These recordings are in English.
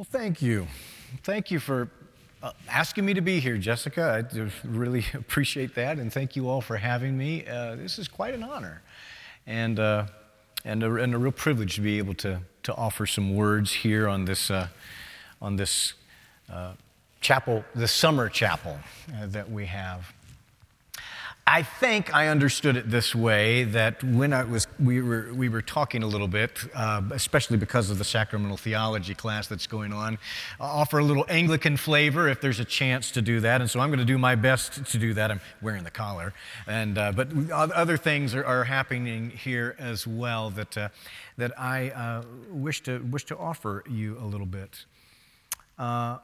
Well, thank you. Thank you for uh, asking me to be here, Jessica. I really appreciate that, and thank you all for having me. Uh, this is quite an honor, and, uh, and, a, and a real privilege to be able to, to offer some words here on this, uh, on this uh, chapel, the summer chapel uh, that we have. I think I understood it this way that when I was, we, were, we were talking a little bit, uh, especially because of the sacramental theology class that's going on, I'll offer a little Anglican flavor if there's a chance to do that. And so I'm going to do my best to do that. I'm wearing the collar. And, uh, but other things are, are, happening here as well that, uh, that I uh, wish, to, wish to offer you a little bit. Uh,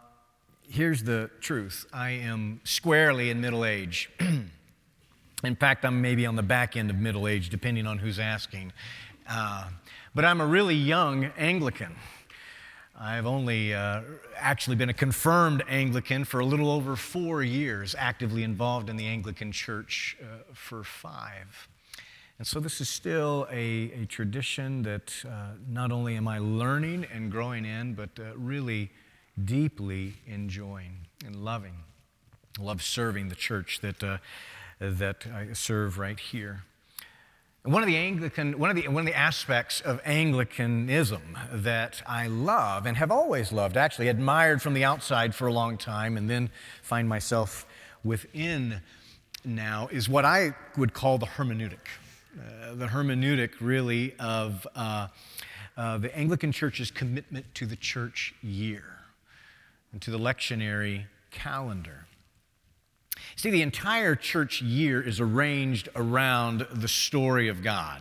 here's the truth I am squarely in middle age. In fact, I'm maybe on the back end of middle age, depending on who's asking. Uh, but I'm a really young Anglican. I've only uh, actually been a confirmed Anglican for a little over four years, actively involved in the Anglican Church uh, for five. And so this is still a, a tradition that uh, not only am I learning and growing in, but uh, really deeply enjoying and loving. I love serving the church that uh, that I serve right here. One of the Anglican, one of the, one of the aspects of Anglicanism that I love and have always loved, actually admired from the outside for a long time, and then find myself within now, is what I would call the hermeneutic. Uh, the hermeneutic, really, of uh, uh, the Anglican Church's commitment to the church year and to the lectionary calendar. See, the entire church year is arranged around the story of God,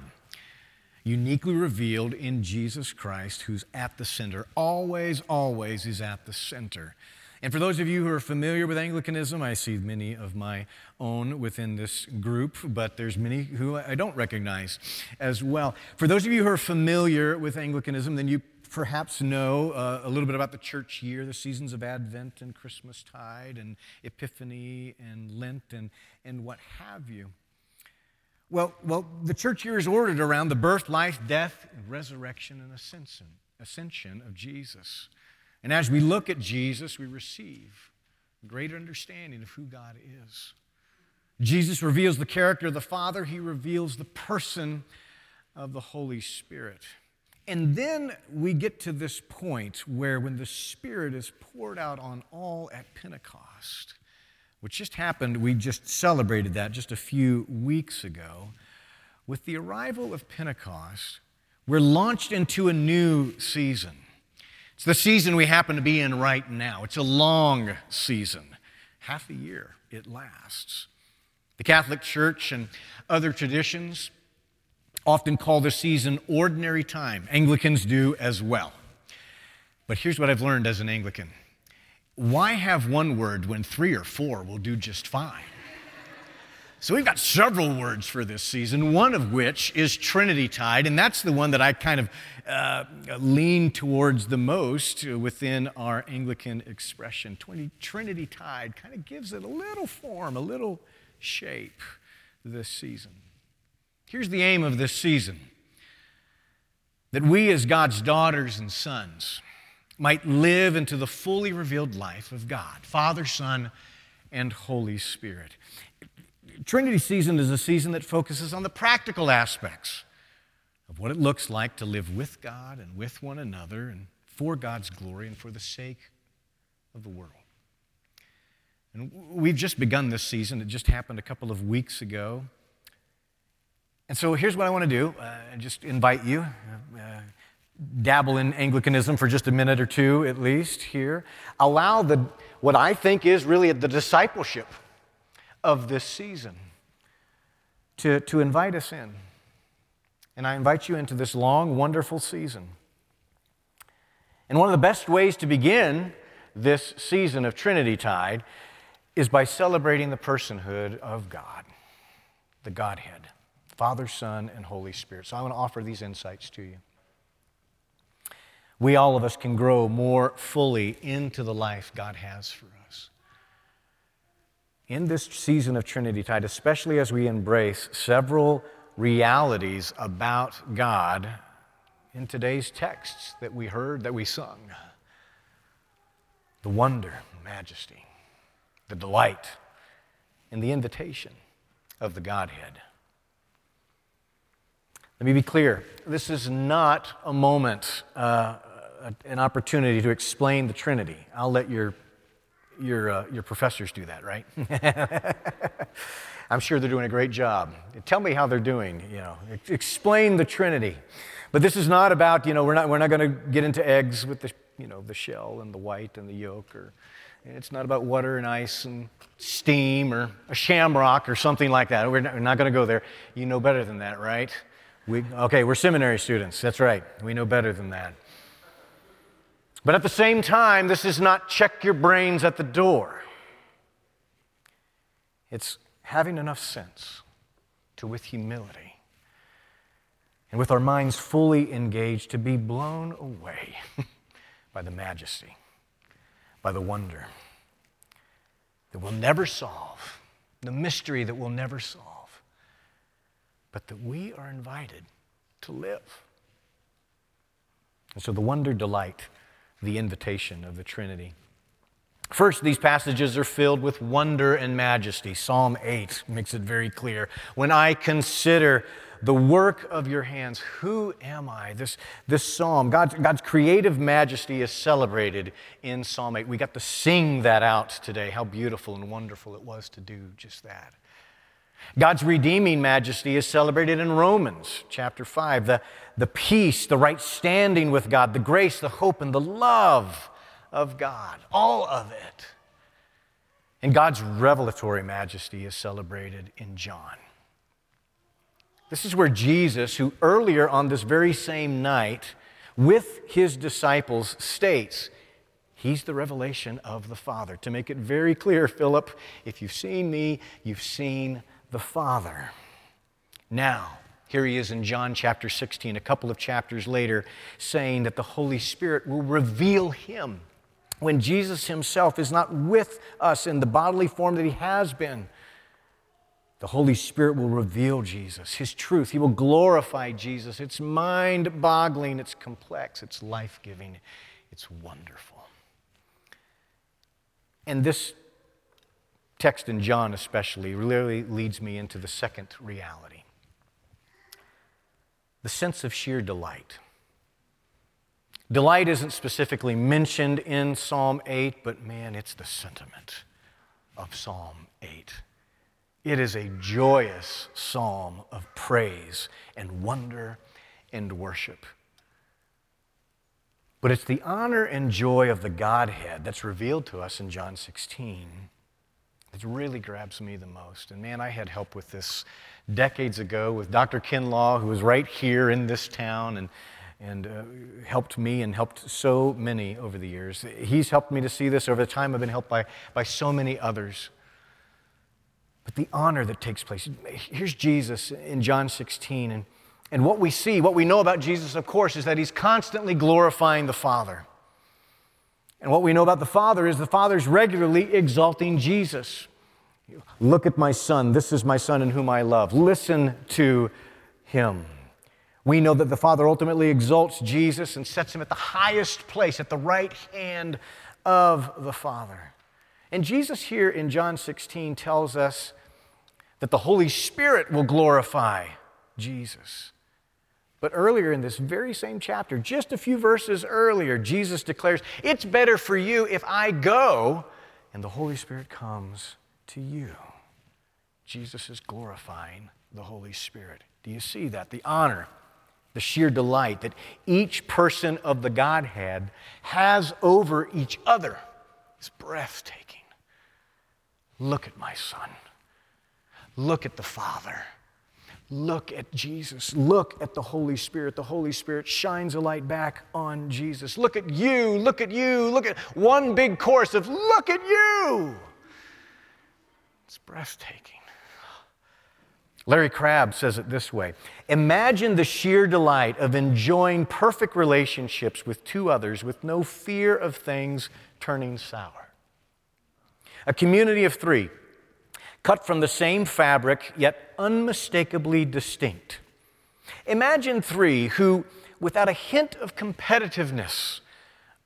uniquely revealed in Jesus Christ, who's at the center. Always, always is at the center. And for those of you who are familiar with Anglicanism, I see many of my own within this group, but there's many who I don't recognize as well. For those of you who are familiar with Anglicanism, then you perhaps know uh, a little bit about the church year, the seasons of Advent and Christmastide and Epiphany and Lent and, and what have you. Well, well, the church year is ordered around the birth, life, death, resurrection, and ascension, ascension of Jesus. And as we look at Jesus, we receive a greater understanding of who God is. Jesus reveals the character of the Father, He reveals the person of the Holy Spirit. And then we get to this point where when the Spirit is poured out on all at Pentecost, which just happened, we just celebrated that just a few weeks ago. With the arrival of Pentecost, we're launched into a new season. It's the season we happen to be in right now. It's a long season, half a year it lasts. The Catholic Church and other traditions often call this season ordinary time. Anglicans do as well. But here's what I've learned as an Anglican why have one word when three or four will do just fine? So we've got several words for this season, one of which is Trinity Tide, and that's the one that I kind of uh, lean towards the most within our Anglican expression. Trinity Tide kind of gives it a little form, a little shape this season. Here's the aim of this season that we, as God's daughters and sons, might live into the fully revealed life of God, Father, Son, and Holy Spirit. Trinity season is a season that focuses on the practical aspects of what it looks like to live with God and with one another and for God's glory and for the sake of the world. And we've just begun this season. It just happened a couple of weeks ago. And so here's what I want to do uh, just invite you, uh, dabble in Anglicanism for just a minute or two at least here. Allow the, what I think is really the discipleship of this season to, to invite us in. And I invite you into this long, wonderful season. And one of the best ways to begin this season of Trinity Tide is by celebrating the personhood of God, the Godhead. Father, Son, and Holy Spirit. So I want to offer these insights to you. We, all of us, can grow more fully into the life God has for us. In this season of Trinity Tide, especially as we embrace several realities about God in today's texts that we heard, that we sung. the wonder, majesty, the delight, and the invitation of the Godhead. Let me be clear this is not a moment, uh, an opportunity to explain the Trinity. I'll let your, your, uh, your professors do that, right? I'm sure they're doing a great job. Tell me how they're doing, you know, explain the Trinity. But this is not about, you know, we're not, we're not going to get into eggs with the, you know, the shell and the white and the yolk or it's not about water and ice and steam or a shamrock or something like that. We're not, not going to go there. You know better than that, right? We, okay, we're seminary students. That's right. We know better than that. But at the same time, this is not check your brains at the door. It's having enough sense to, with humility and with our minds fully engaged, to be blown away by the majesty by the wonder that we'll never solve, the mystery that we'll never solve, but that we are invited to live. And so the wonder, delight, the invitation of the Trinity. First, these passages are filled with wonder and majesty. Psalm 8 makes it very clear. When I consider the work of your hands. Who am I? This, this psalm, God's, God's creative majesty is celebrated in Psalm 8. We got to sing that out today. How beautiful and wonderful it was to do just that. God's redeeming majesty is celebrated in Romans chapter 5. The, the peace, the right standing with God, the grace, the hope, and the love of God. All of it. And God's revelatory majesty is celebrated in John. This is where Jesus, who earlier on this very same night with his disciples states, He's the revelation of the Father. To make it very clear, Philip, if you've seen me, you've seen the Father. Now, here he is in John chapter 16, a couple of chapters later, saying that the Holy Spirit will reveal him when Jesus himself is not with us in the bodily form that he has been. The Holy Spirit will reveal Jesus, His truth. He will glorify Jesus. It's mind boggling, it's complex, it's life giving, it's wonderful. And this text in John, especially, really leads me into the second reality the sense of sheer delight. Delight isn't specifically mentioned in Psalm 8, but man, it's the sentiment of Psalm 8. It is a joyous psalm of praise and wonder and worship. But it's the honor and joy of the Godhead that's revealed to us in John 16 that really grabs me the most. And man, I had help with this decades ago with Dr. Kinlaw, who was right here in this town and, and uh, helped me and helped so many over the years. He's helped me to see this over the time. I've been helped by, by so many others but the honor that takes place. Here's Jesus in John 16. And, and what we see, what we know about Jesus, of course, is that he's constantly glorifying the Father. And what we know about the Father is the Father's regularly exalting Jesus. Look at my Son. This is my Son in whom I love. Listen to him. We know that the Father ultimately exalts Jesus and sets him at the highest place, at the right hand of the Father. And Jesus here in John 16 tells us that the Holy Spirit will glorify Jesus. But earlier in this very same chapter, just a few verses earlier, Jesus declares, It's better for you if I go and the Holy Spirit comes to you. Jesus is glorifying the Holy Spirit. Do you see that? The honor, the sheer delight that each person of the Godhead has over each other is breathtaking. Look at my son. Look at the Father. Look at Jesus. Look at the Holy Spirit. The Holy Spirit shines a light back on Jesus. Look at you. Look at you. Look at one big chorus of look at you. It's breathtaking. Larry Crabb says it this way Imagine the sheer delight of enjoying perfect relationships with two others with no fear of things turning sour. A community of three, cut from the same fabric, yet unmistakably distinct. Imagine three who, without a hint of competitiveness,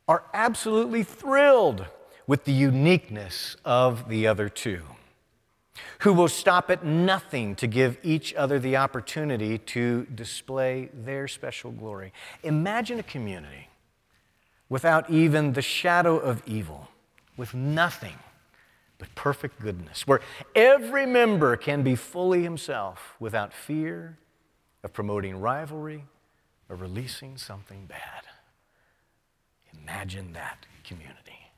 are absolutely thrilled with the uniqueness of the other two, who will stop at nothing to give each other the opportunity to display their special glory. Imagine a community without even the shadow of evil, with nothing but perfect goodness, where every member can be fully himself without fear of promoting rivalry or releasing something bad. Imagine that community.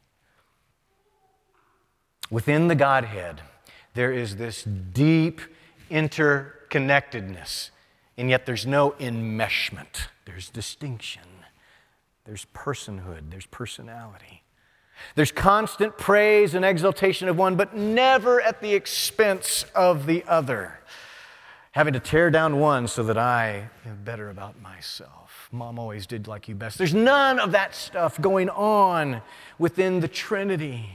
Within the Godhead, there is this deep interconnectedness, and yet there's no enmeshment. There's distinction, there's personhood, there's personality. There's constant praise and exaltation of one, but never at the expense of the other. Having to tear down one so that I am better about myself. Mom always did like you best. There's none of that stuff going on within the Trinity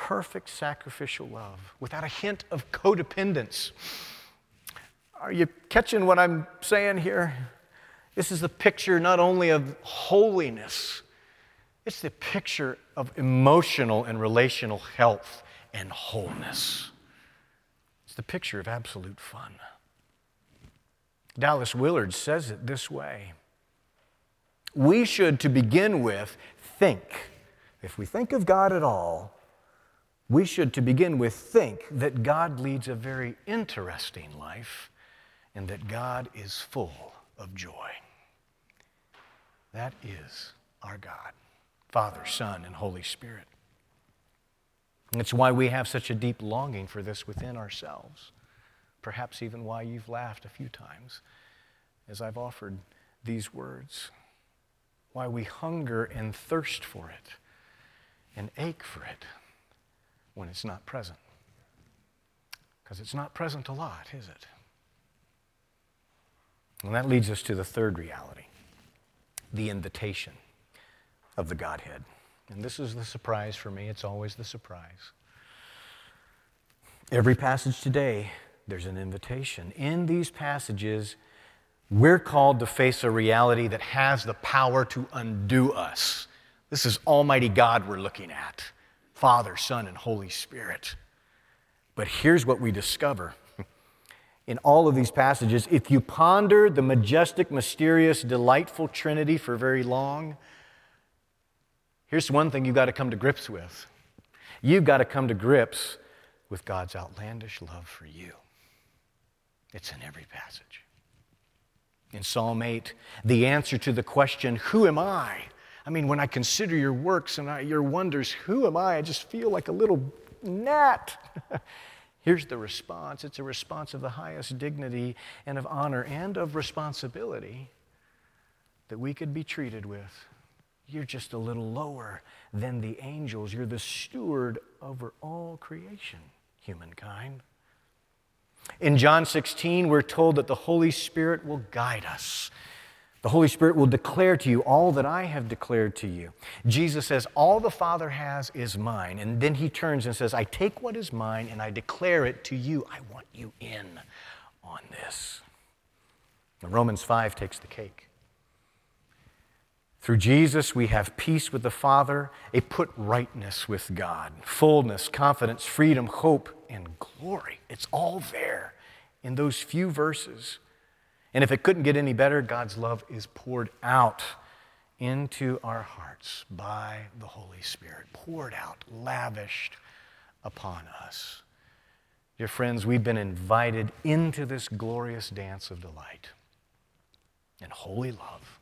perfect sacrificial love without a hint of codependence. Are you catching what I'm saying here? This is the picture not only of holiness, it's the picture of emotional and relational health and wholeness. It's the picture of absolute fun. Dallas Willard says it this way We should, to begin with, think. If we think of God at all, we should, to begin with, think that God leads a very interesting life and that God is full of joy. That is our God, Father, Son, and Holy Spirit. It's why we have such a deep longing for this within ourselves. Perhaps even why you've laughed a few times as I've offered these words. Why we hunger and thirst for it and ache for it when it's not present. Because it's not present a lot, is it? And that leads us to the third reality the invitation of the Godhead. And this is the surprise for me, it's always the surprise. Every passage today, there's an invitation. In these passages, we're called to face a reality that has the power to undo us. This is Almighty God we're looking at. Father, Son, and Holy Spirit. But here's what we discover in all of these passages. If you ponder the majestic, mysterious, delightful Trinity for very long, here's one thing you've got to come to grips with. You've got to come to grips with God's outlandish love for you. It's in every passage. In Psalm 8, the answer to the question, Who am I? I mean, when I consider your works and I, your wonders, who am I? I just feel like a little gnat. Here's the response it's a response of the highest dignity and of honor and of responsibility that we could be treated with. You're just a little lower than the angels. You're the steward over all creation, humankind. In John 16, we're told that the Holy Spirit will guide us the Holy Spirit will declare to you all that I have declared to you. Jesus says, All the Father has is mine. And then he turns and says, I take what is mine and I declare it to you. I want you in on this. Romans 5 takes the cake. Through Jesus, we have peace with the Father, a put rightness with God, fullness, confidence, freedom, hope, and glory. It's all there in those few verses. And if it couldn't get any better, God's love is poured out into our hearts by the Holy Spirit, poured out, lavished upon us. Dear friends, we've been invited into this glorious dance of delight and holy love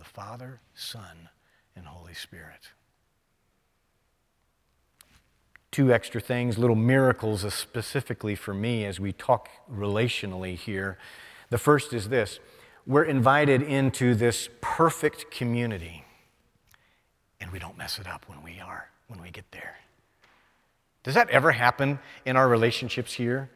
the Father, Son, and Holy Spirit. Two extra things, little miracles specifically for me as we talk relationally here. The first is this we're invited into this perfect community, and we don't mess it up when we are, when we get there. Does that ever happen in our relationships here?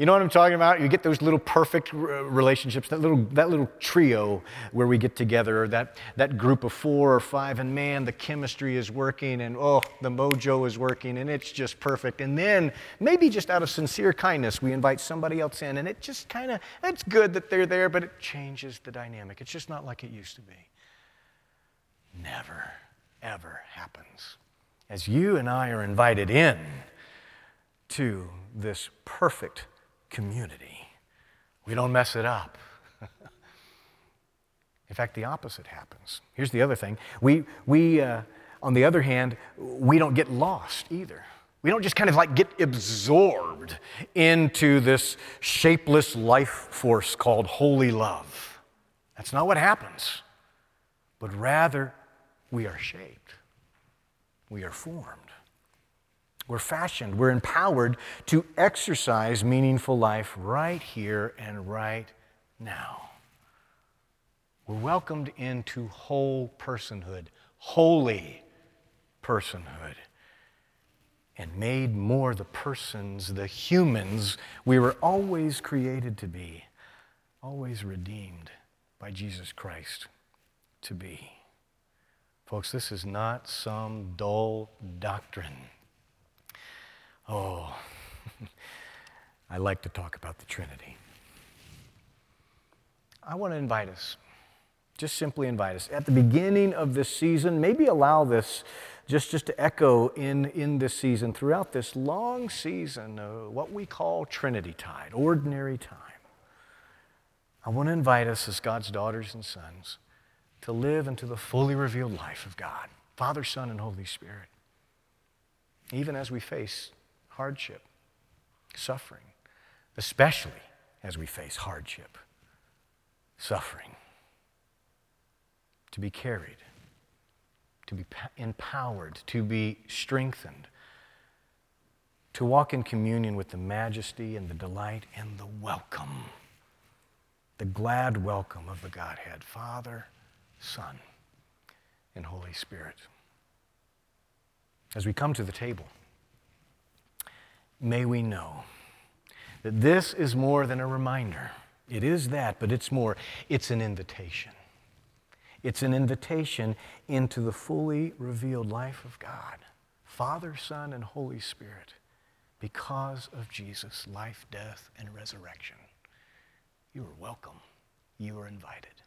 You know what I'm talking about? You get those little perfect relationships, that little, that little trio where we get together, or that, that group of four or five, and man, the chemistry is working, and oh, the mojo is working, and it's just perfect. And then, maybe just out of sincere kindness, we invite somebody else in, and it just kind of, it's good that they're there, but it changes the dynamic. It's just not like it used to be. Never, ever happens as you and I are invited in to this perfect community. We don't mess it up. in fact, the opposite happens. Here's the other thing we, we uh, on the other hand, we don't get lost either. We don't just kind of like get absorbed into this shapeless life force called holy love. That's not what happens. But rather, we are shaped, we are formed, we're fashioned, we're empowered to exercise meaningful life right here and right now. We're welcomed into whole personhood, holy personhood and made more the persons, the humans we were always created to be, always redeemed by Jesus Christ to be. Folks, this is not some dull doctrine. Oh, I like to talk about the Trinity. I want to invite us, just simply invite us, at the beginning of this season, maybe allow this just, just to echo in, in this season, throughout this long season, uh, what we call Trinity Tide, ordinary time. I want to invite us as God's daughters and sons to live into the fully revealed life of God, Father, Son, and Holy Spirit. Even as we face hardship, suffering, especially as we face hardship, suffering, to be carried to be empowered, to be strengthened, to walk in communion with the majesty and the delight and the welcome, the glad welcome of the Godhead, Father, Son, and Holy Spirit. As we come to the table, may we know that this is more than a reminder. It is that, but it's more. It's an invitation. It's an invitation into the fully revealed life of God, Father, Son, and Holy Spirit, because of Jesus' life, death, and resurrection. You are welcome. You are invited.